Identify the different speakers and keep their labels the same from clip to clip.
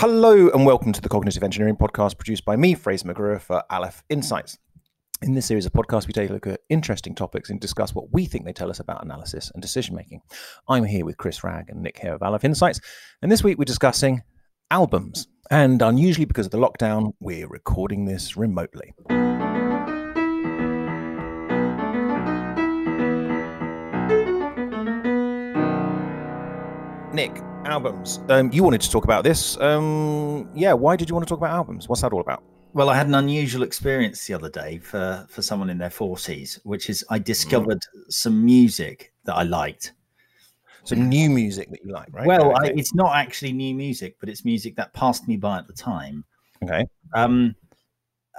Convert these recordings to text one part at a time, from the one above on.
Speaker 1: Hello and welcome to the Cognitive Engineering Podcast produced by me, Fraser McGruer, for Aleph Insights. In this series of podcasts, we take a look at interesting topics and discuss what we think they tell us about analysis and decision making. I'm here with Chris Ragg and Nick Hare of Aleph Insights, and this week we're discussing albums. And unusually, because of the lockdown, we're recording this remotely. Nick, albums. Um, you wanted to talk about this. Um, yeah, why did you want to talk about albums? What's that all about?
Speaker 2: Well, I had an unusual experience the other day for for someone in their forties, which is I discovered mm. some music that I liked.
Speaker 1: Some new music that you like, right?
Speaker 2: Well, okay. I, it's not actually new music, but it's music that passed me by at the time.
Speaker 1: Okay.
Speaker 2: Um,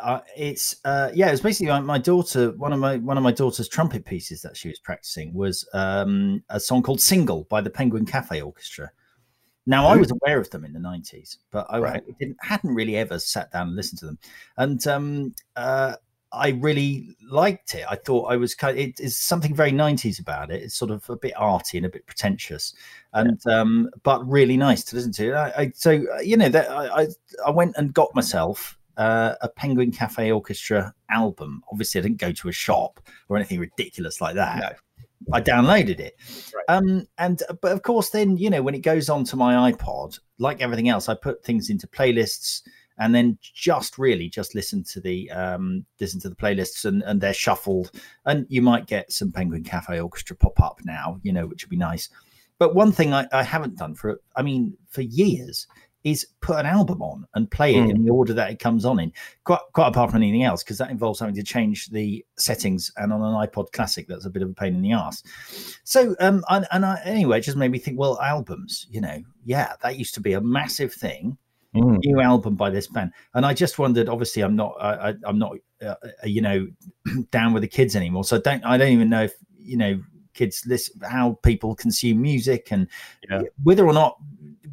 Speaker 2: uh, it's uh, yeah, it's basically my, my, daughter. One of my one of my daughter's trumpet pieces that she was practicing was um, a song called "Single" by the Penguin Cafe Orchestra. Now, I was aware of them in the '90s, but I right. didn't hadn't really ever sat down and listened to them, and um, uh, I really liked it. I thought I was kind. Of, it is something very '90s about it. It's sort of a bit arty and a bit pretentious, and yeah. um, but really nice to listen to. I, I, so uh, you know that I, I went and got myself uh, a Penguin Cafe Orchestra album. Obviously, I didn't go to a shop or anything ridiculous like that. No. I downloaded it. Right. Um, and but of course, then you know when it goes onto my iPod, like everything else, I put things into playlists and then just really just listen to the um, listen to the playlists and, and they're shuffled. And you might get some Penguin Cafe Orchestra pop up now, you know, which would be nice. But one thing I, I haven't done for I mean for years is put an album on and play it mm. in the order that it comes on in. Quite, quite apart from anything else, because that involves having to change the settings. And on an iPod Classic, that's a bit of a pain in the ass. So, um, and, and I, anyway, it just made me think. Well, albums, you know, yeah, that used to be a massive thing. Mm. New album by this band, and I just wondered. Obviously, I'm not, I, am not, uh, uh, you know, down with the kids anymore. So I don't, I don't even know if you know kids listen how people consume music and yeah. whether or not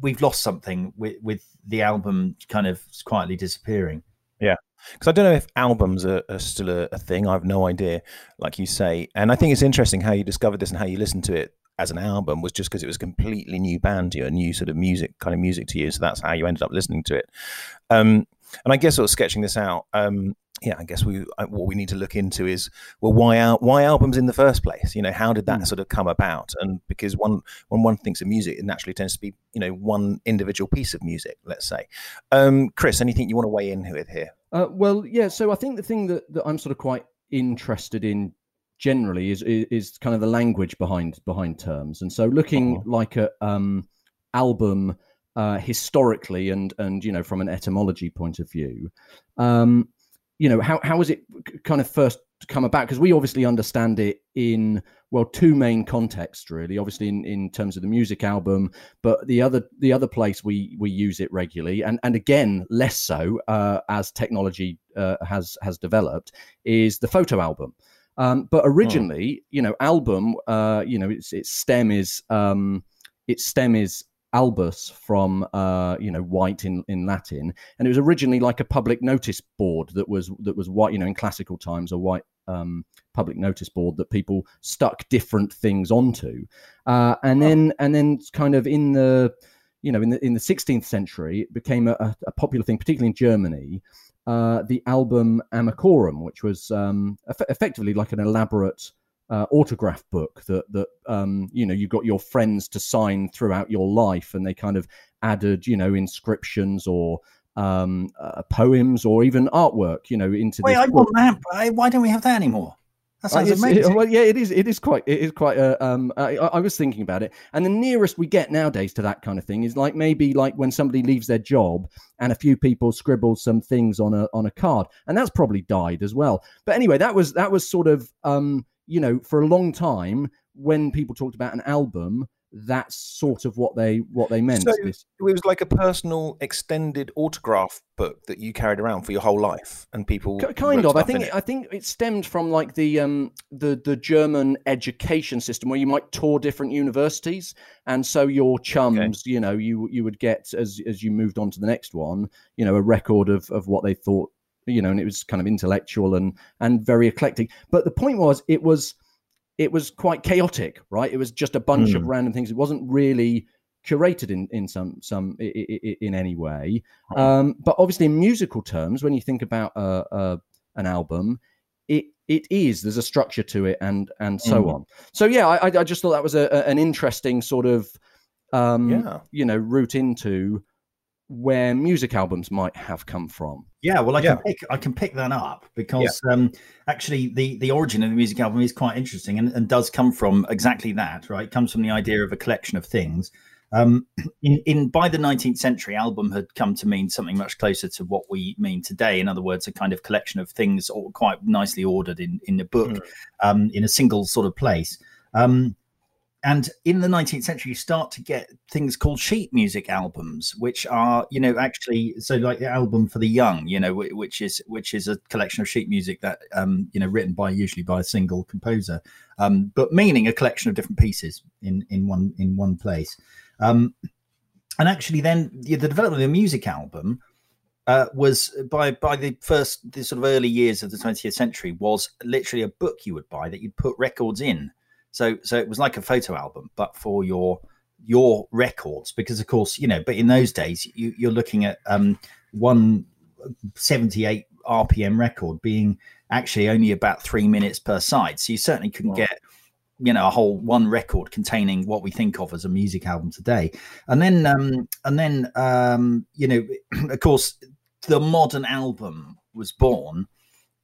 Speaker 2: we've lost something with with the album kind of quietly disappearing.
Speaker 1: Yeah, because I don't know if albums are, are still a, a, thing. I have no idea, like you say. And I think it's interesting how you discovered this and how you listened to it as an album was just because it was a completely new band to you, a new sort of music kind of music to you. So that's how you ended up listening to it. Um, and I guess sort of sketching this out, um, yeah, I guess we uh, what we need to look into is well, why al- why albums in the first place? You know, how did that mm. sort of come about? And because one when one thinks of music, it naturally tends to be you know one individual piece of music. Let's say, um, Chris, anything you want to weigh in with here?
Speaker 3: Uh, well, yeah. So I think the thing that, that I'm sort of quite interested in generally is, is, is kind of the language behind behind terms, and so looking uh-huh. like a um, album. Uh, historically and and you know from an etymology point of view, um, you know how how was it kind of first come about because we obviously understand it in well two main contexts really obviously in, in terms of the music album but the other the other place we we use it regularly and and again less so uh, as technology uh, has has developed is the photo album um, but hmm. originally you know album uh, you know its its stem is um, its stem is albus from uh, you know white in, in Latin, and it was originally like a public notice board that was that was white. You know, in classical times, a white um, public notice board that people stuck different things onto, uh, and then and then kind of in the you know in the in the 16th century, it became a, a popular thing, particularly in Germany. Uh, the album Amicorum, which was um, eff- effectively like an elaborate uh, autograph book that that um, you know you got your friends to sign throughout your life, and they kind of added you know inscriptions or um, uh, poems or even artwork, you know, into.
Speaker 2: Wait,
Speaker 3: I
Speaker 2: want that. Why don't we have that anymore? That sounds amazing.
Speaker 3: It, well, yeah, it is. It is quite. It is quite. Uh, um, I, I, was thinking about it, and the nearest we get nowadays to that kind of thing is like maybe like when somebody leaves their job and a few people scribble some things on a on a card, and that's probably died as well. But anyway, that was that was sort of um, you know, for a long time, when people talked about an album, that's sort of what they what they meant.
Speaker 1: So it was like a personal extended autograph book that you carried around for your whole life, and people
Speaker 3: kind of. I think it. I think it stemmed from like the um the the German education system where you might tour different universities, and so your chums, okay. you know, you you would get as as you moved on to the next one, you know, a record of of what they thought you know, and it was kind of intellectual and and very eclectic. But the point was, it was it was quite chaotic, right? It was just a bunch mm. of hmm. random things. It wasn't really curated in in some some in any way. Um, but obviously, in musical terms, when you think about a, a, an album, it it is there's a structure to it and and so mm. on. So yeah, I I just thought that was a, a an interesting sort of um, yeah. you know route into where music albums might have come from.
Speaker 2: Yeah, well, I yeah. can pick I can pick that up because yeah. um, actually the the origin of the music album is quite interesting and, and does come from exactly that. Right, it comes from the idea of a collection of things. Um, in, in by the 19th century, album had come to mean something much closer to what we mean today. In other words, a kind of collection of things, all quite nicely ordered in in a book, mm. um, in a single sort of place. Um, and in the 19th century you start to get things called sheet music albums which are you know actually so like the album for the young you know which is which is a collection of sheet music that um you know written by usually by a single composer um but meaning a collection of different pieces in in one in one place. Um and actually then the development of the music album uh, was by by the first the sort of early years of the 20th century was literally a book you would buy that you'd put records in so so it was like a photo album, but for your your records, because of course you know. But in those days, you, you're looking at um, one 78 RPM record being actually only about three minutes per side. So you certainly couldn't wow. get you know a whole one record containing what we think of as a music album today and then um and then um you know of course the modern album was born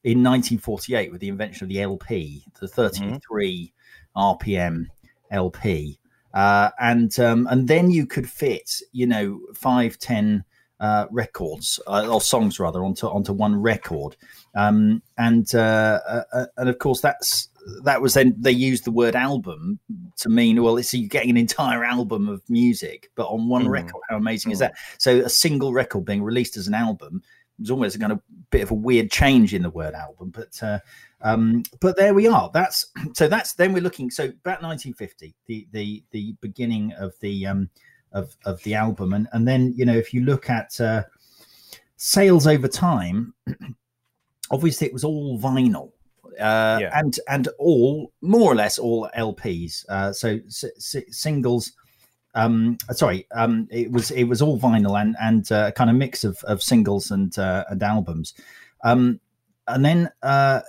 Speaker 2: in 1948 with the invention of the lp the mm-hmm. 33 RPM LP. Uh, and um, and then you could fit, you know, five, ten uh, records uh, or songs rather onto onto one record, um, and uh, uh, uh, and of course that's that was then they used the word album to mean well, so you're getting an entire album of music, but on one mm. record. How amazing mm. is that? So a single record being released as an album was almost a kind of bit of a weird change in the word album, but uh, um, but there we are. That's so. That's then we're looking. So about 1950, the the the beginning of the um, of of the album, and and then you know if you look at uh, sales over time, obviously it was all vinyl. Uh, yeah. and and all more or less all LPs. Uh, so s- s- singles um, sorry, um, it was it was all vinyl and and uh, a kind of mix of, of singles and uh, and albums. Um, and then uh,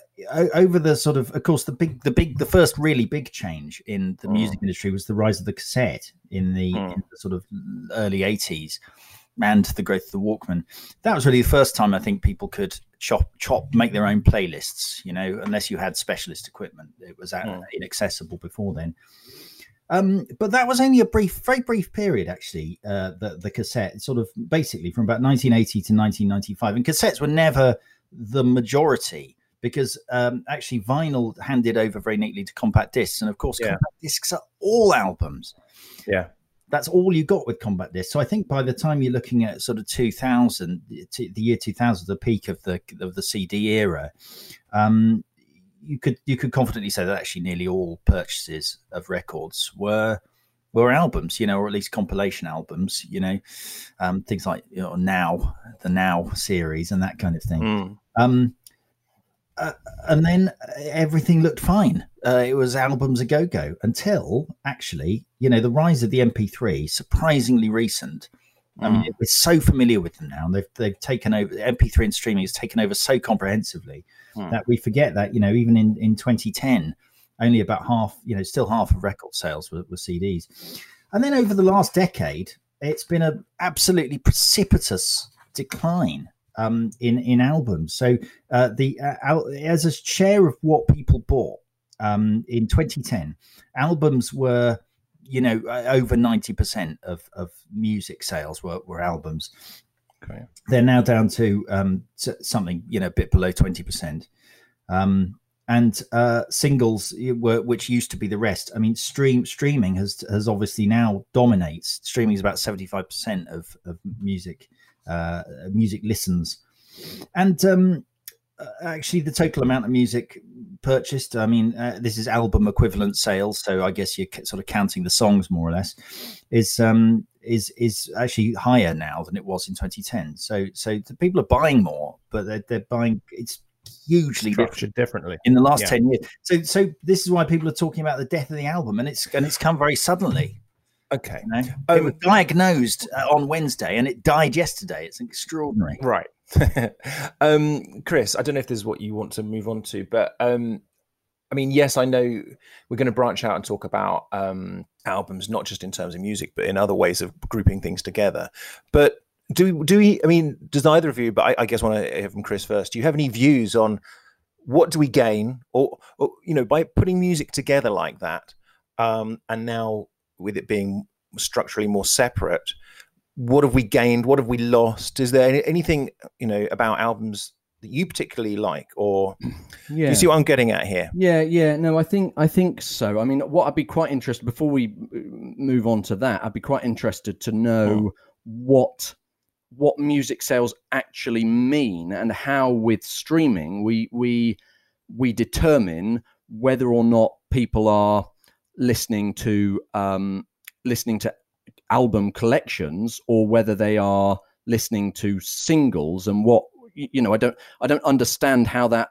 Speaker 2: over the sort of, of course, the big, the big, the first really big change in the mm. music industry was the rise of the cassette in the, mm. in the sort of early '80s, and the growth of the Walkman. That was really the first time I think people could chop, chop, make their own playlists. You know, unless you had specialist equipment, it was mm. inaccessible before then. Um, but that was only a brief, very brief period, actually. Uh, the the cassette, sort of basically from about 1980 to 1995, and cassettes were never the majority because um, actually vinyl handed over very neatly to compact discs, and of course, yeah. compact discs are all albums.
Speaker 1: Yeah,
Speaker 2: that's all you got with compact discs. So I think by the time you're looking at sort of 2000, the year 2000, the peak of the of the CD era, um, you could you could confidently say that actually nearly all purchases of records were were albums, you know, or at least compilation albums, you know, um, things like you know, Now, the Now series, and that kind of thing. Mm. Um, uh, and then everything looked fine. Uh, it was albums a go go until actually, you know, the rise of the MP3, surprisingly recent. I mean, mm. we're so familiar with them now. They've they've taken over. MP3 and streaming has taken over so comprehensively mm. that we forget that you know even in in 2010, only about half, you know, still half of record sales were, were CDs. And then over the last decade, it's been an absolutely precipitous decline um, in in albums. So uh, the uh, as a share of what people bought um, in 2010, albums were you know over 90% of of music sales were, were albums. Okay. They're now down to um, something you know a bit below 20%. Um, and uh, singles were, which used to be the rest. I mean, stream streaming has has obviously now dominates. Streaming is about seventy five percent of of music uh, music listens, and um, uh, actually the total amount of music purchased. I mean, uh, this is album equivalent sales, so I guess you're sort of counting the songs more or less. Is um, is is actually higher now than it was in 2010. So so the people are buying more, but they're, they're buying it's hugely
Speaker 1: structured differently
Speaker 2: in the last yeah. 10 years so so this is why people are talking about the death of the album and it's and it's come very suddenly
Speaker 1: Okay.
Speaker 2: You know? it
Speaker 1: Um,
Speaker 2: was diagnosed uh, on Wednesday and it died yesterday. It's extraordinary.
Speaker 1: Right. um, Chris, I don't know if this is what you want to move on to, but um, I mean, yes, I know we're going to branch out and talk about um, albums, not just in terms of music, but in other ways of grouping things together. But do do we? I mean, does either of you? But I, I guess I want to hear from Chris first. Do you have any views on what do we gain, or, or you know, by putting music together like that, um, and now with it being structurally more separate? what have we gained what have we lost is there any, anything you know about albums that you particularly like or
Speaker 3: Yeah.
Speaker 1: you see what i'm getting at here
Speaker 3: Yeah, yeah, no, I think I think so. I mean, what I'd be quite interested before we uh, move on to that, I'd be quite interested to know what what music sales actually mean and how with streaming we we we determine whether or not people are listening to um listening to album collections or whether they are listening to singles and what you know i don't i don't understand how that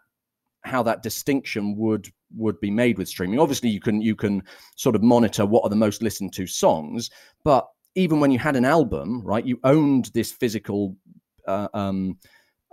Speaker 3: how that distinction would would be made with streaming. Obviously you can you can sort of monitor what are the most listened to songs but even when you had an album right you owned this physical uh, um,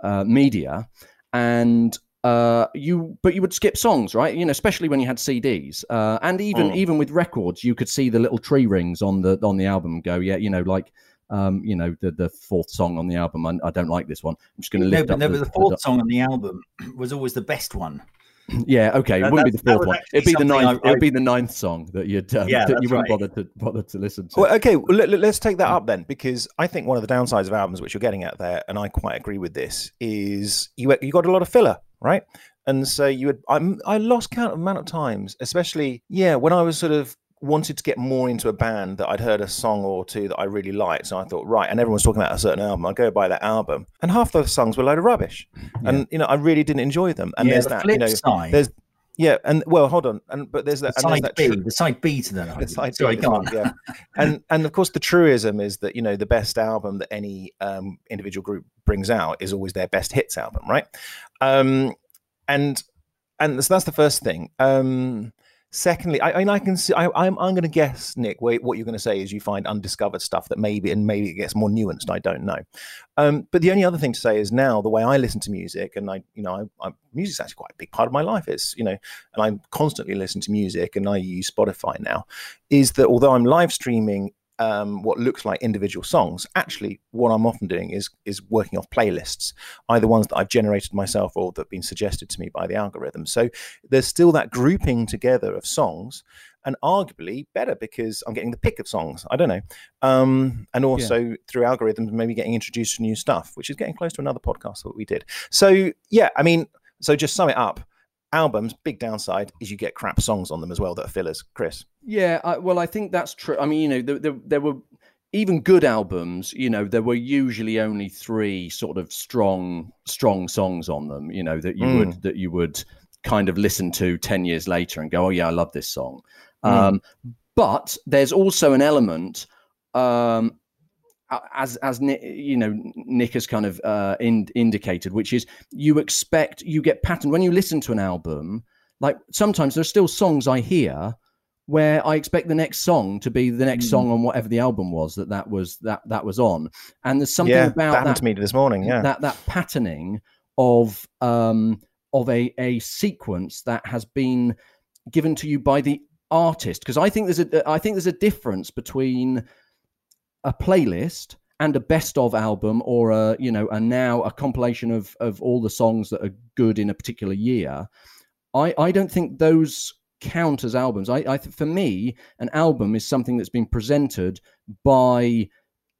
Speaker 3: uh, media and uh, you but you would skip songs right you know especially when you had cds uh, and even
Speaker 1: Mm.
Speaker 3: even with records you could see the little tree rings on the on the album go yeah you know like um, you know the the fourth song on the album I, I don't like this one i'm just going to
Speaker 2: No,
Speaker 3: lift
Speaker 2: but,
Speaker 3: up
Speaker 2: no,
Speaker 3: the,
Speaker 2: but the fourth song on the album was always the best one.
Speaker 3: yeah, okay. It wouldn't be the
Speaker 2: that- that
Speaker 3: fourth one. It'd be the ninth.
Speaker 2: I-
Speaker 3: It'd be the ninth song that you'd um,
Speaker 2: Yeah,
Speaker 3: that you
Speaker 2: that's
Speaker 3: wouldn't
Speaker 2: right.
Speaker 3: bother to bother to listen to.
Speaker 1: well okay well, let, us take that up then because i think one of the downsides of albums which you're getting at there and i quite agree with this is you you got a lot of filler right and so you would I'm, i lost count of amount of times especially yeah when i was sort of wanted to get more into a band that I'd heard a song or two that I really liked. So I thought, right, and everyone's talking about a certain album. I'd go buy that album. And half those songs were a load of rubbish. And, you know, I really didn't enjoy them. And
Speaker 2: yeah,
Speaker 1: there's
Speaker 2: the
Speaker 1: that, you know,
Speaker 2: side,
Speaker 1: there's, yeah, and well, hold on. And, but there's
Speaker 2: the
Speaker 1: that, there's
Speaker 2: side
Speaker 1: that
Speaker 2: B,
Speaker 1: tr-
Speaker 2: the side B to that.
Speaker 1: the side
Speaker 2: Sorry,
Speaker 1: B
Speaker 2: on.
Speaker 1: yeah. and and of course the truism is that you know the best album that any um, individual group brings out is always their best hits album, right? Um, and and so that's the first thing. Um, secondly, I, I mean, I can see. I, I'm I'm going to guess, Nick, wait, what you're going to say is you find undiscovered stuff that maybe and maybe it gets more nuanced. I don't know. Um, but the only other thing to say is now the way I listen to music, and I, you know, I, I, music's actually quite a big part of my life. It's you know, and I'm constantly listening to music, and I use Spotify now. Is that although I'm live streaming um, what looks like individual songs, actually, what I'm often doing is is working off playlists, either ones that I've generated myself or that have been suggested to me by the algorithm. So there's still that grouping together of songs, and arguably better because I'm getting the pick of songs. I don't know, um, and also through algorithms, maybe getting introduced to new stuff, which is getting close to another podcast that we did. So yeah, I mean, so just sum it up. Albums, big downside is you get crap songs on them as well that are fillers. Chris,
Speaker 3: Yeah, I, well, I think that's true. I mean, you know, there, there, there were even good albums. You know, there were usually only three sort of strong, strong songs on them. You know, that you
Speaker 1: Mm.
Speaker 3: would that you would kind of listen to ten years later and go, "Oh yeah, I love this song."
Speaker 1: Mm.
Speaker 3: Um, but there's also an element, um, as as Nick, you know, Nick has kind of uh, in, indicated, which is you expect you get patterned when you listen to an album. Like sometimes there's still songs I hear where I expect the next song to be the next
Speaker 2: Mm.
Speaker 3: song on whatever the album was that that was that that was on, and there's something
Speaker 1: yeah,
Speaker 3: about
Speaker 1: that
Speaker 3: that
Speaker 1: to me this morning. Yeah,
Speaker 3: that that patterning of um of a a sequence that has been given to you by the artist because I think there's a I think there's a difference between a playlist and a best of album or a you know a now a compilation of of all the songs that are good in a particular year I I don't think those count as albums I I for me an album is something that's been presented by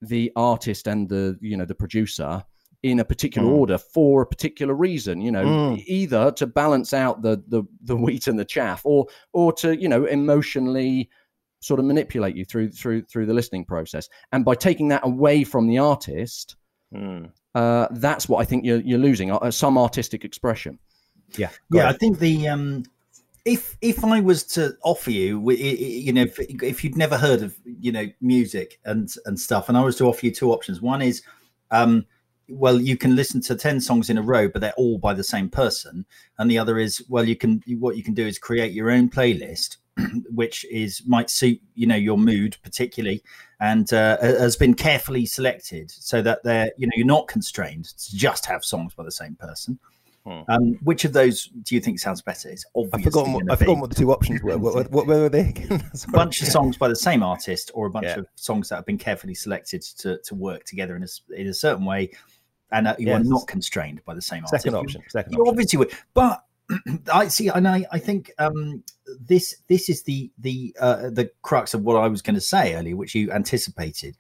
Speaker 3: the artist and the you know the producer in a particular
Speaker 1: Mm.
Speaker 3: order for a particular reason you know
Speaker 1: Mm.
Speaker 3: either to balance out the the the wheat and the chaff or or to you know emotionally sort of manipulate you through through through the listening process. And by taking that away from the artist
Speaker 1: Mm.
Speaker 3: uh that's what i think you're you're losing uh, some artistic expression.
Speaker 1: Yeah, go
Speaker 2: yeah, I think the um, if if I was to offer you, you know, if, if you'd never heard of you know music and and stuff, and I was to offer you two options, one is, um, well, you can listen to ten songs in a row, but they're all by the same person, and the other is, well, you can what you can do is create your own playlist which is might suit you know your mood particularly, and uh, has been carefully selected so that they're you know you're not constrained to just have songs by the same person. Hmm. Um, which of those do you think sounds better? It's obviously
Speaker 1: I've forgotten, what, I've forgotten what the two options were. What, what, what were they
Speaker 2: a bunch of songs by the same artist, or a bunch yeah. of songs that have been carefully selected to, to work together in a, in a certain way, and uh, you yes. are not constrained by the same
Speaker 1: second
Speaker 2: artist.
Speaker 1: Option, second
Speaker 2: you,
Speaker 1: option.
Speaker 2: obviously would, but I see, and I, I think um, this this is the the uh, the crux of what I was going to say earlier, which you anticipated,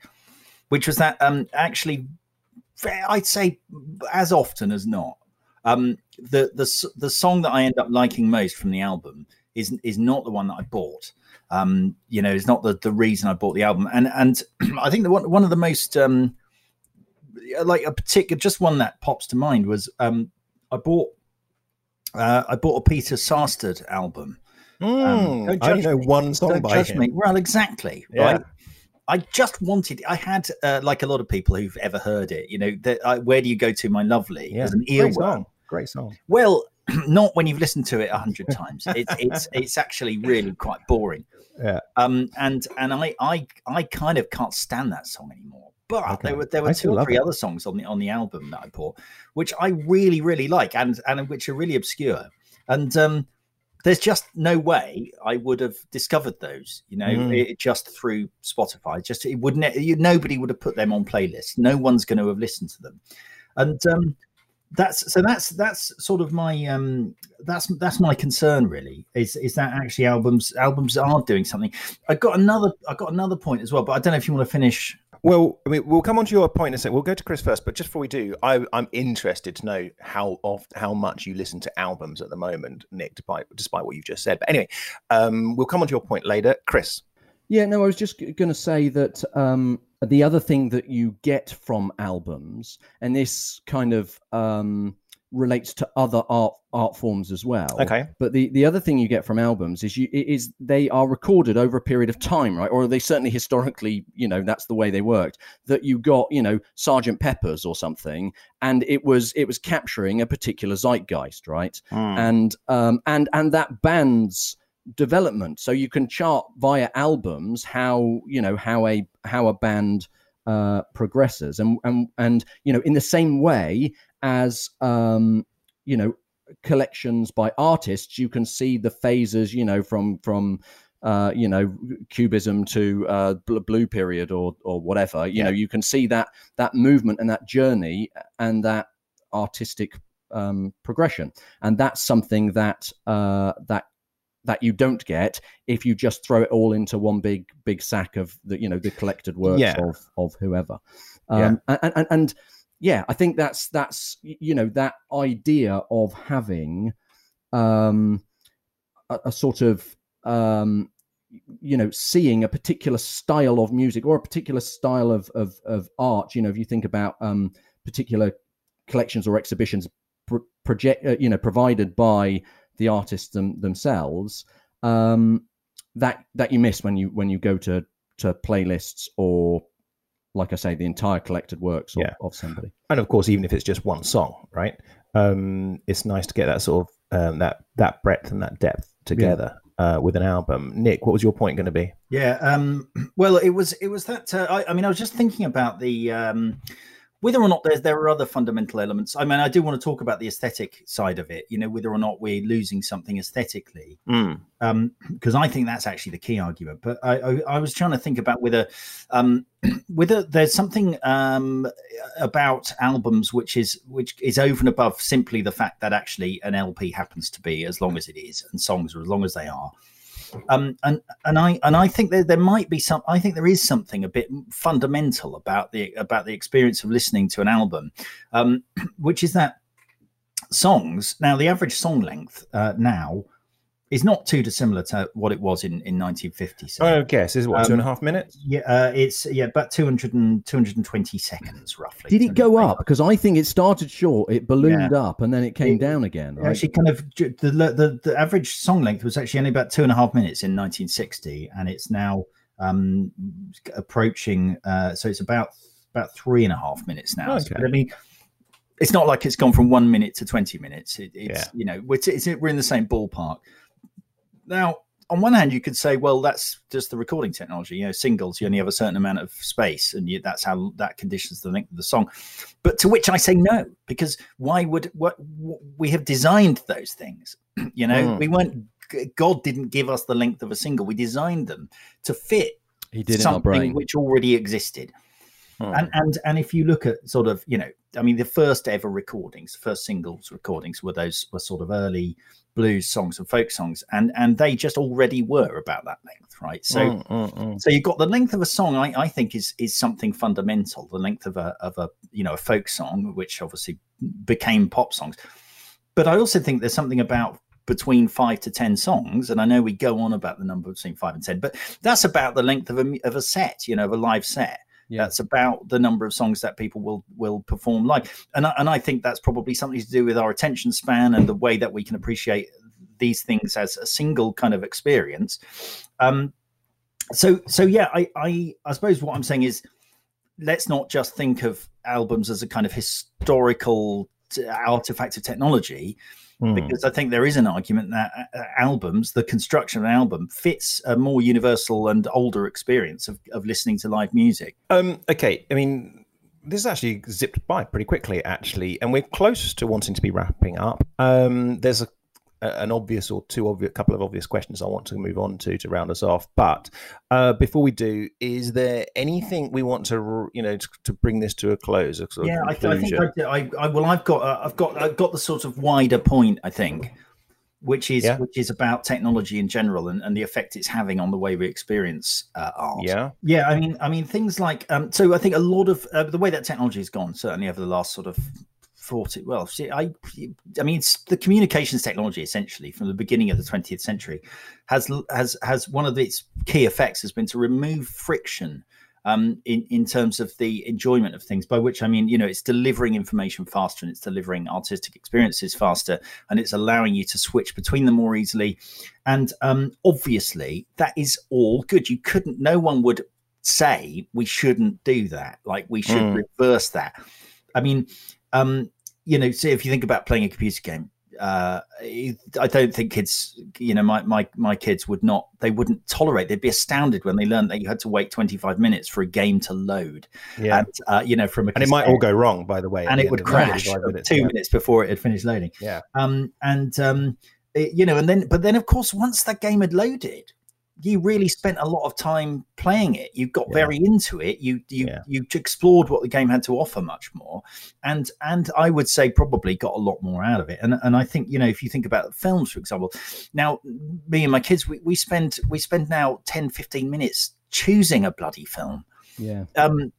Speaker 2: which was that um, actually, I'd say as often as not, um, the the the song that I end up liking most from the album is is not the one that I bought. Um, you know, it's not the the reason I bought the album, and and I think the one one of the most um, like a particular just one that pops to mind was um, I bought uh, I bought a Peter Sarstedt album.
Speaker 1: Mm, um, I only know one song by him. Me.
Speaker 2: Well, exactly. Yeah. Right? I just wanted. I had uh, like a lot of people who've ever heard it. You know, that I, where do you go to, my lovely?
Speaker 1: Yeah, an earworm. Great song.
Speaker 2: Well, not when you've listened to it a hundred times. It's it's it's actually really quite boring.
Speaker 1: Yeah.
Speaker 2: Um. And and I I I kind of can't stand that song anymore. But okay. there were there were two or three it. other songs on the on the album that I bought, which I really really like, and and which are really obscure. And um, there's just no way I would have discovered those, you know, mm. it, just through Spotify. Just it wouldn't. You, nobody would have put them on playlists. No one's going to have listened to them. And um, that's so that's that's sort of my um that's that's my concern really is is that actually albums albums are doing something i got another i got another point as well but i don't know if you want to finish
Speaker 1: well i mean we'll come on to your point in a second we'll go to chris first but just before we do I, i'm interested to know how oft how much you listen to albums at the moment nick despite despite what you've just said. But anyway um we'll come on to your point later. Chris.
Speaker 3: Yeah no i was just going to say that um the other thing that you get from albums, and this kind of um, relates to other art art forms as well.
Speaker 1: Okay.
Speaker 3: But the, the other thing you get from albums is you is they are recorded over a period of time, right? Or they certainly historically, you know, that's the way they worked. That you got, you know, Sergeant Pepper's or something, and it was it was capturing a particular zeitgeist, right? Mm. And um and and that band's development. So you can chart via albums how you know how a how a band uh, progresses, and and and you know in the same way as um, you know collections by artists, you can see the phases. You know from from uh, you know cubism to uh, blue period or or whatever. You yeah. know you can see that that movement and that journey and that artistic um, progression, and that's something that uh, that that you don't get if you just throw it all into one big big sack of the you know the collected works yeah. of of whoever um, yeah. And, and, and yeah i think that's that's you know that idea of having um a, a sort of um you know seeing a particular style of music or a particular style of of, of art. You know if you think about um particular collections or exhibitions pro- project uh, you know provided by the artists them, themselves um, that that you miss when you when you go to to playlists or like I say, the entire collected works of, yeah. of somebody.
Speaker 1: And of course, even if it's just one song, right? Um, it's nice to get that sort of um, that that breadth and that depth together yeah. uh, with an album. Nick, what was your point going to be?
Speaker 2: Yeah, um, well, it was it was that. Uh, I, I, mean, I was just thinking about the um, whether or not there there are other fundamental elements. I mean, I do want to talk about the aesthetic side of it. You know, whether or not we're losing something aesthetically,
Speaker 1: because mm. um,
Speaker 2: I think that's actually the key argument. But I, I, I was trying to think about whether um, whether there's something um, about albums which is which is over and above simply the fact that actually an LP happens to be as long as it is, and songs are as long as they are. Um, and and I and I think there there might be some. I think there is something a bit fundamental about the about the experience of listening to an album, um, which is that songs. Now, the average song length uh, now is not too dissimilar to what it was in, in 1950. So,
Speaker 1: oh, guess is what um, two and a half minutes.
Speaker 2: Yeah, uh, it's yeah about 200 and, 220 seconds roughly.
Speaker 3: Did it go up? Because I think it started short, it ballooned yeah. up, and then it came it, down again.
Speaker 2: Right? Actually, kind of the, the the average song length was actually only about two and a half minutes in 1960, and it's now um, approaching. Uh, so it's about about three and a half minutes now. Okay. So, I mean it's not like it's gone from one minute to 20 minutes. It, it's, yeah. you know, it's, it's, we're in the same ballpark. Now, on one hand, you could say, well, that's just the recording technology. You know, singles, you only have a certain amount of space, and you, that's how that conditions the length of the song. But to which I say no, because why would what, what we have designed those things? you know, mm. we weren't. God didn't give us the length of a single. We designed them to fit.
Speaker 3: He did
Speaker 2: something which already existed. Hmm. And and and if you look at sort of you know, I mean, the first ever recordings, first singles recordings were those were sort of early blues songs and folk songs, and and they just already were about that length, right? So mm, mm, mm. so you've got the length of a song. I, I think is is something fundamental. The length of a of a you know a folk song, which obviously became pop songs. But I also think there's something about between five to ten songs, and I know we go on about the number between five and ten, but that's about the length of a of a set, you know, of a live set. Yeah. That's about the number of songs that people will will perform live, and I, and I think that's probably something to do with our attention span and the way that we can appreciate these things as a single kind of experience. Um, so so yeah, I, I I suppose what I'm saying is let's not just think of albums as a kind of historical artifact of technology mm. because I think there is an argument that uh, uh, albums, the construction of an album, fits a more universal and older experience of, of listening to live music.
Speaker 1: Um, okay, I mean, this is actually zipped by pretty quickly, actually, and we're close to wanting to be wrapping up. Um, there's a an obvious or two obvious a couple of obvious questions I want to move on to to round us off. But uh, before we do, is there anything we want to you know to, to bring this to a close? A
Speaker 2: yeah, I, I, think I, I, I, well, I've got uh, I've got I've got the sort of wider point. I think. Which is yeah. which is about technology in general and, and the effect it's having on the way we experience uh, art.
Speaker 1: Yeah,
Speaker 2: yeah. I mean, I mean things like um, so. I think a lot of uh, the way that technology has gone, certainly over the last sort of thought it well. See, I, I mean, the communications technology essentially from the beginning of the 20th century has has has one of its key effects has been to remove friction um, in in terms of the enjoyment of things. By which I mean, you know, it's delivering information faster and it's delivering artistic experiences faster, and it's allowing you to switch between them more easily. And um, obviously, that is all good. You couldn't. No one would say we shouldn't do that. Like we should mm. reverse that. I mean, um, you know, see if you think about playing a computer game, uh, I don't think kids, you know, my, my my kids would not, they wouldn't tolerate. They'd be astounded when they learned that you had to wait 25 minutes for a game to load.
Speaker 1: Yeah,
Speaker 2: and, uh, you know, from a
Speaker 1: and it might all go wrong, by the way,
Speaker 2: and it would crash minutes, two yeah. minutes before it had finished loading.
Speaker 1: Yeah,
Speaker 2: um, and um, it, you know, and then but then of course once that game had loaded, you really spent a lot of time playing it. You got yeah. very into it. You you yeah. you explored what the game had to offer much more, and and I would say probably got a lot more out of it. And and I think you know if you think about films, for example, now me and my kids we, we spend we spend now 10, 15 minutes choosing a bloody film
Speaker 3: yeah.
Speaker 2: Um,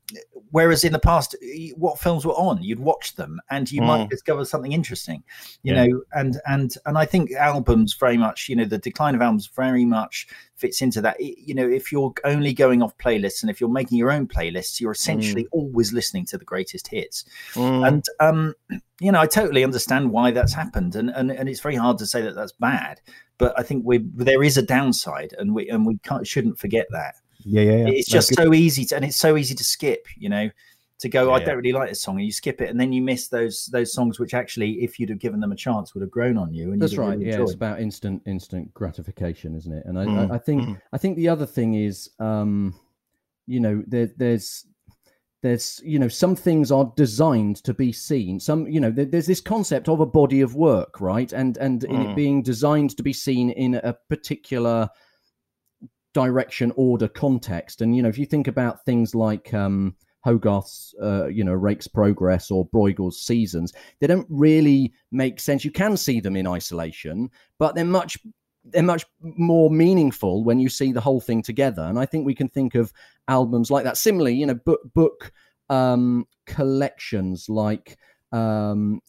Speaker 2: whereas in the past, what films were on, you'd watch them and you mm. might discover something interesting, you yeah. know. And and and I think albums very much, you know, the decline of albums very much fits into that. You know, if you're only going off playlists and if you're making your own playlists, you're essentially mm. always listening to the greatest hits. Mm. And um, you know, I totally understand why that's happened, and and and it's very hard to say that that's bad. But I think we there is a downside, and we and we can't shouldn't forget that.
Speaker 1: Yeah, yeah, yeah.
Speaker 2: It's just so easy to, and it's so easy to skip. You know, to go, yeah, I don't really like this song, and you skip it, and then you miss those those songs which actually, if you'd have given them a chance, would have grown on you. And
Speaker 3: that's right.
Speaker 2: Really
Speaker 3: yeah, it's about instant instant gratification, isn't it? And I, mm. I, I think mm. I think the other thing is, um, you know, there, there's there's you know some things are designed to be seen some you know there's this concept of a body of work right and and mm. in it being designed to be seen in a particular direction, order, context. And you know, if you think about things like um, Hogarth's, uh, you know, Rake's Progress or Bruegel's Seasons, they don't really make sense. You can see them in isolation, but they're much they're much more meaningful when you see the whole thing together. And I think we can think of albums like that. Similarly, you know, book book um, collections like um,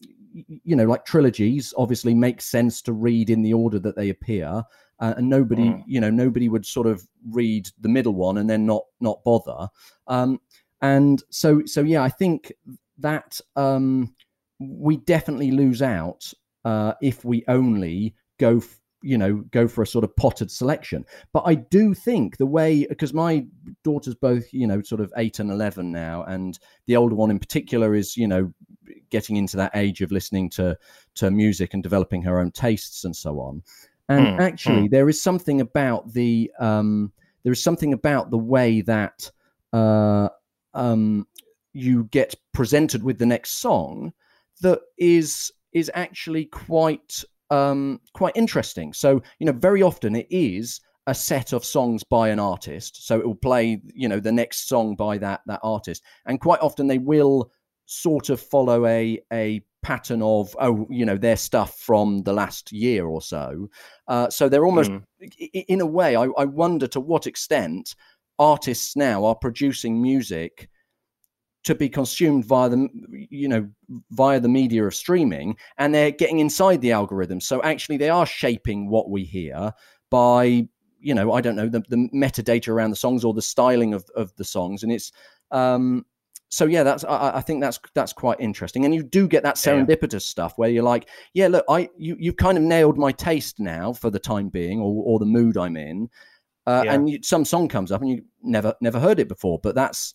Speaker 3: you know, like trilogies obviously make sense to read in the order that they appear uh, and nobody mm. you know nobody would sort of read the middle one and then not not bother. Um, and so so yeah i think that um, we definitely lose out uh, if we only go f- you know go for a sort of potted selection. But i do think the way because my daughter's both you know sort of 8 and 11 now and the older one in particular is you know getting into that age of listening to to music and developing her own tastes and so on And mm, actually, mm. there is something about the um, there is something about the way that uh, um, you get presented with the next song that is is actually quite um, quite interesting. So you know, very often it is a set of songs by an artist. So it will play you know the next song by that that artist, and quite often they will sort of follow a a pattern of oh you know their stuff from the last year or so. Uh, so they're almost mm. in a way. I, I wonder to what extent artists now are producing music to be consumed via the you know via the media of streaming and they're getting inside the algorithm so actually they are shaping what we hear by you know i don't know the, the metadata around the songs or the styling of, of the songs and it's um so yeah that's I, I think that's that's quite interesting and you do get that serendipitous yeah. stuff where you're like yeah look i you, you've kind of nailed my taste now for the time being or, or the mood i'm in uh, yeah. and you, some song comes up and you never never heard it before but that's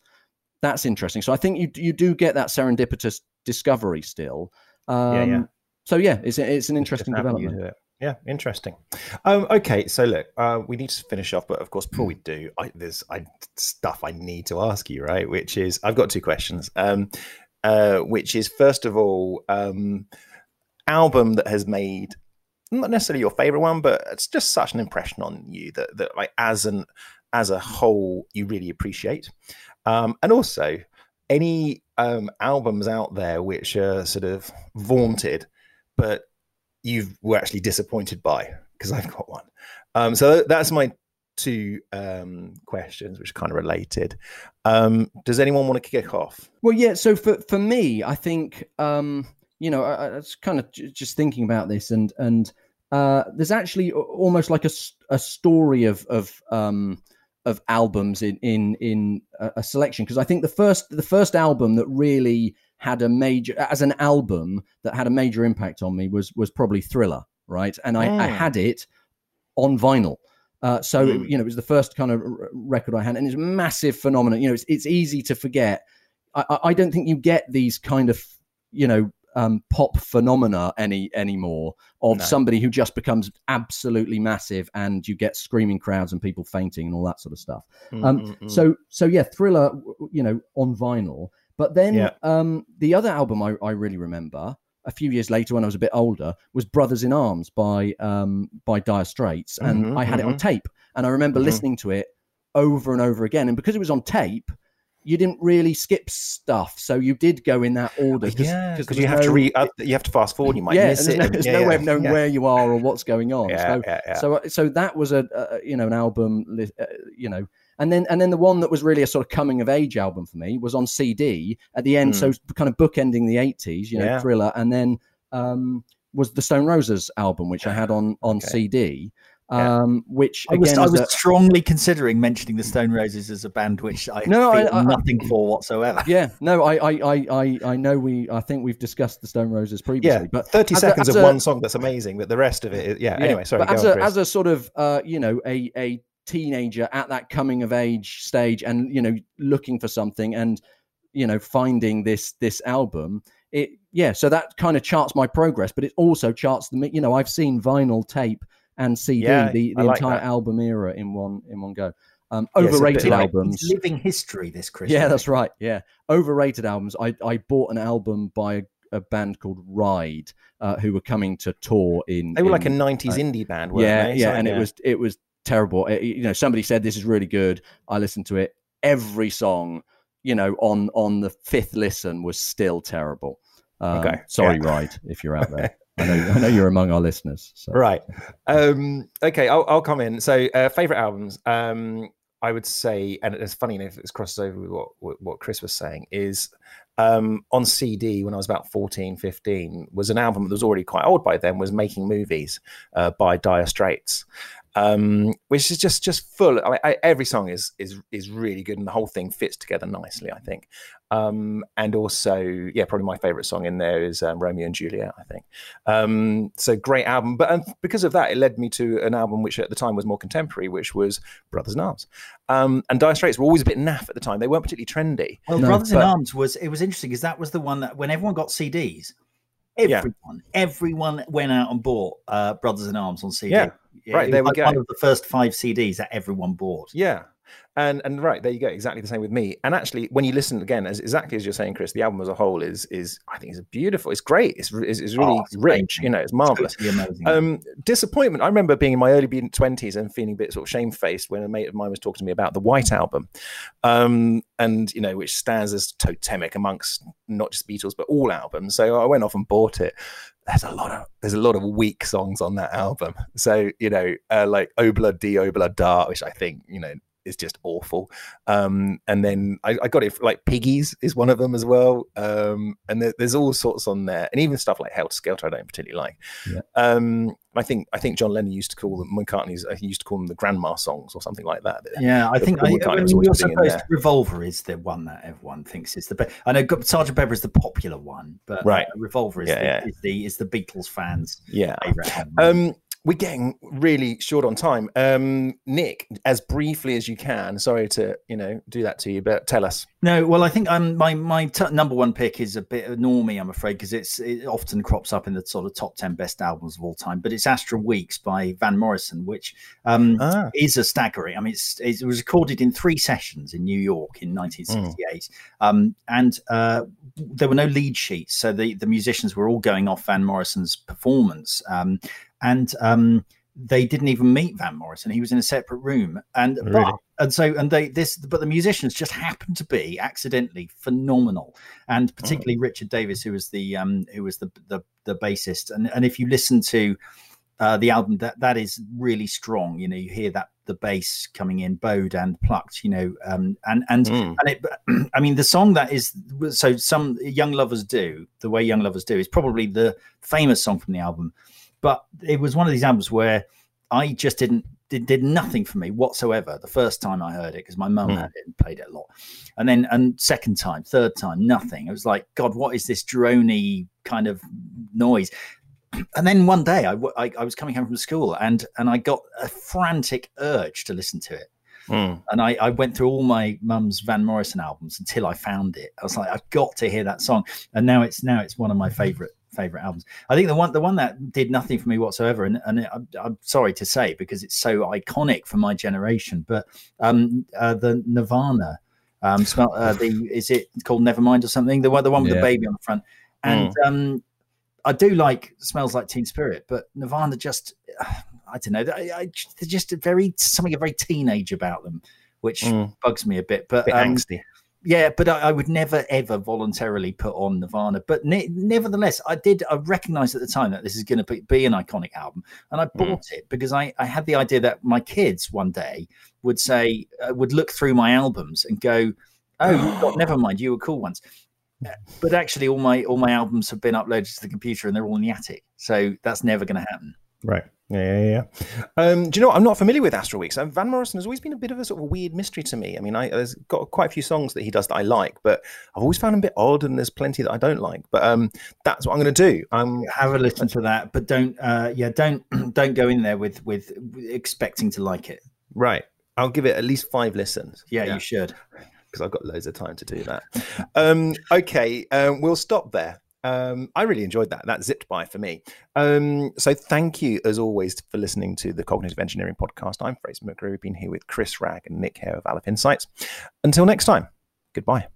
Speaker 3: that's interesting. So I think you you do get that serendipitous discovery still. Um, yeah, yeah. So yeah, it's it's an interesting development.
Speaker 1: Yeah, interesting. Um, okay, so look, uh, we need to finish off, but of course, before we do, I, there's I, stuff I need to ask you, right? Which is, I've got two questions. Um, uh, which is, first of all, um, album that has made not necessarily your favorite one, but it's just such an impression on you that that like as an as a whole you really appreciate. Um, and also, any um, albums out there which are sort of vaunted, but you were actually disappointed by, because I've got one. Um, so that's my two um, questions, which are kind of related. Um, does anyone want to kick off?
Speaker 3: Well, yeah. So for for me, I think um, you know I, I was kind of j- just thinking about this, and and uh, there's actually almost like a, a story of of um, of albums in in in a, a selection because I think the first the first album that really had a major as an album that had a major impact on me was was probably Thriller, right? And I, I oh. had it on vinyl. Uh, so mm. you know, it was the first kind of record I had, and it's a massive phenomenon. You know, it's it's easy to forget. I, I don't think you get these kind of you know um, pop phenomena any anymore of no. somebody who just becomes absolutely massive and you get screaming crowds and people fainting and all that sort of stuff. Mm, um, mm, mm. So so yeah, Thriller, you know, on vinyl. But then yeah. um, the other album I, I really remember a few years later when I was a bit older was Brothers in Arms by um, by Dire Straits, and mm-hmm, I had mm-hmm. it on mm-hmm. tape, and I remember mm-hmm. listening to it over and over again, and because it was on tape, you didn't really skip stuff, so you did go in that order.
Speaker 1: Cause, yeah, because you have no, to re, uh, you have to fast forward. You might yeah, miss
Speaker 3: there's
Speaker 1: it.
Speaker 3: No, there's yeah, no way of knowing yeah. where you are or what's going on. Yeah, so, yeah, so, uh, so that was a, a you know an album, uh, you know, and then and then the one that was really a sort of coming of age album for me was on CD at the end, mm. so kind of bookending the '80s, you know, Thriller, and then um, was the Stone Roses album, which I had on on okay. CD. Um, which
Speaker 2: I was, I was a, strongly considering mentioning the Stone Roses as a band which I no, feel I, nothing I, for whatsoever.
Speaker 3: Yeah, no, I, I, I, I know we, I think we've discussed the Stone Roses previously,
Speaker 1: yeah, but thirty seconds a, of a, one song that's amazing, but the rest of it, is, yeah, yeah. Anyway, sorry.
Speaker 3: But as as a sort of, uh, you know, a a teenager at that coming of age stage, and you know, looking for something, and you know, finding this this album, it yeah, so that kind of charts my progress, but it also charts the, you know, I've seen vinyl tape and CD, yeah, the, the like entire that. album era in one in one go. Um, overrated yeah, albums,
Speaker 2: like living history. This Chris,
Speaker 3: yeah, that's right. Yeah, overrated albums. I I bought an album by a, a band called Ride, uh, who were coming to tour in.
Speaker 1: They were
Speaker 3: in,
Speaker 1: like a '90s uh, indie band,
Speaker 3: yeah,
Speaker 1: they?
Speaker 3: yeah, and yeah. it was it was terrible. It, you know, somebody said this is really good. I listened to it. Every song, you know, on on the fifth listen was still terrible. Um, okay, sorry, yeah. Ride, if you're out there. I know, I know you're among our listeners. So.
Speaker 1: Right. Um, okay, I'll, I'll come in. So, uh, favorite albums. Um, I would say, and it's funny if it's crosses over with what what Chris was saying, is um, on CD when I was about 14, 15, was an album that was already quite old by then, was Making Movies uh, by Dire Straits um, which is just just full. I mean, I, every song is is is really good, and the whole thing fits together nicely. I think, um, and also, yeah, probably my favorite song in there is um, Romeo and Juliet. I think, um, so great album. But and because of that, it led me to an album which at the time was more contemporary, which was Brothers in Arms. Um, and Dire Straits were always a bit naff at the time; they weren't particularly trendy.
Speaker 2: Well, no, Brothers but, in Arms was it was interesting because that was the one that when everyone got CDs. Everyone, yeah. everyone went out and bought uh, Brothers in Arms on CD.
Speaker 1: Yeah Right, there
Speaker 2: was
Speaker 1: we
Speaker 2: like One of the first five CDs that everyone bought.
Speaker 1: Yeah. And and right there you go, exactly the same with me. And actually, when you listen again, as exactly as you're saying, Chris, the album as a whole is is I think is beautiful. It's great. It's it's, it's really
Speaker 2: Oh, it's
Speaker 1: rich.
Speaker 2: amazing.
Speaker 1: You know, it's marvelous.
Speaker 2: Totally amazing.
Speaker 1: Um, disappointment. I remember being in my early twenties and feeling a bit sort of shamefaced when a mate of mine was talking to me about the White Album, um, and you know, which stands as totemic amongst not just Beatles but all albums. So I went off and bought it. There's a lot of there's a lot of weak songs on that album. So you know, uh, like Obla Di Obla Da, which I think you know is just awful. Um, and then I, I got it like Piggies is one of them as well. Um, and there, there's all sorts on there, and even stuff like Helter Skelter I don't particularly like.
Speaker 3: Yeah.
Speaker 1: Um, I think I think John Lennon used to call them McCartney's. uh, He used to call them the grandma songs or something like that.
Speaker 2: yeah, I
Speaker 1: the
Speaker 2: think I, I mean, you're supposed. Revolver is the one that everyone thinks is the best. I know Sergeant Pepper is the popular one, but
Speaker 1: Right.
Speaker 2: uh, Revolver is,
Speaker 1: Yeah,
Speaker 2: the,
Speaker 1: yeah.
Speaker 2: is the is the Beatles fans'
Speaker 1: Yeah. We're getting really short on time. Um, Nick, as briefly as you can. Sorry to you know do that to you, but tell us.
Speaker 2: No, well, I think um, my my t- number one pick is a bit normie, I'm afraid, because it's it often crops up in the sort of top ten best albums of all time. But it's Astral Weeks by Van Morrison, which um,
Speaker 1: Ah,
Speaker 2: is a staggering. I mean, it's, it was recorded in three sessions in New York in 1968, um, and uh, there were no lead sheets, so the the musicians were all going off Van Morrison's performance, um, and um, they didn't even meet Van Morrison. He was in a separate room, and
Speaker 1: Really?
Speaker 2: but, and so and they this, but the musicians just happened to be accidentally phenomenal, and particularly Richard Davis, who was the um, who was the the, the bassist, and and if you listen to uh, the album that that is really strong. You know, you hear that the bass coming in, bowed and plucked. You know, um, and and
Speaker 1: mm,
Speaker 2: and it. I mean, the song that is so some young lovers do the way young lovers do is probably the famous song from the album, but it was one of these albums where I just didn't. It did nothing for me whatsoever the first time I heard it because my mum
Speaker 1: Hmm.
Speaker 2: had it and played it a lot, and then and second time, third time, nothing. It was like, God, what is this drony kind of noise? and then one day I I was coming home from school and and I got a frantic urge to listen to it.
Speaker 1: mm.
Speaker 2: And I, I went through all my mum's Van Morrison albums until I found it. I was like, I've got to hear that song. And now it's now it's one of my favorite favorite albums. I think the one the one that did nothing for me whatsoever, and and I'm, I'm sorry to say because it's so iconic for my generation, but um uh, the Nirvana. Um, smell, uh, the is it called Nevermind or something? The one, the one with
Speaker 3: Yeah.
Speaker 2: the baby on the front, and um, I do like smells like Teen Spirit, but Nirvana just I don't know. I, I, they're just a very something a very teenage about them, which
Speaker 1: Mm.
Speaker 2: bugs me a bit. But
Speaker 1: bit
Speaker 2: um,
Speaker 1: angsty.
Speaker 2: Yeah, but I, I would never ever voluntarily put on Nirvana. But ne- nevertheless, I did. I recognized at the time that this is going to be, be an iconic album, and I
Speaker 1: Mm.
Speaker 2: bought it because I, I had the idea that my kids one day would say uh, would look through my albums and go, "Oh, you've never mind, you were cool once." Uh, But actually, all my all my albums have been uploaded to the computer and they're all in the attic, so that's never going to happen.
Speaker 1: Right. Yeah, yeah, yeah. Um, do you know what? I'm not familiar with Astral Weeks. Um, Van Morrison has always been a bit of a sort of a weird mystery to me. I mean, I, there's got quite a few songs that he does that I like, but I've always found him a bit odd, and there's plenty that I don't like. But um, that's what I'm going to do. Um,
Speaker 2: Have a listen to that, but don't uh, yeah don't don't go in there with with expecting to like it.
Speaker 1: right. I'll give it at least five listens.
Speaker 2: Yeah, you should.
Speaker 1: because I've got loads of time to do that. um, okay, um, we'll stop there. Um, I really enjoyed that. That zipped by for me. Um, so thank you, as always, for listening to the Cognitive Engineering Podcast. I'm Fraser McGrew, been here with Chris Ragg and Nick Hare of Aleph Insights. Until next time, goodbye.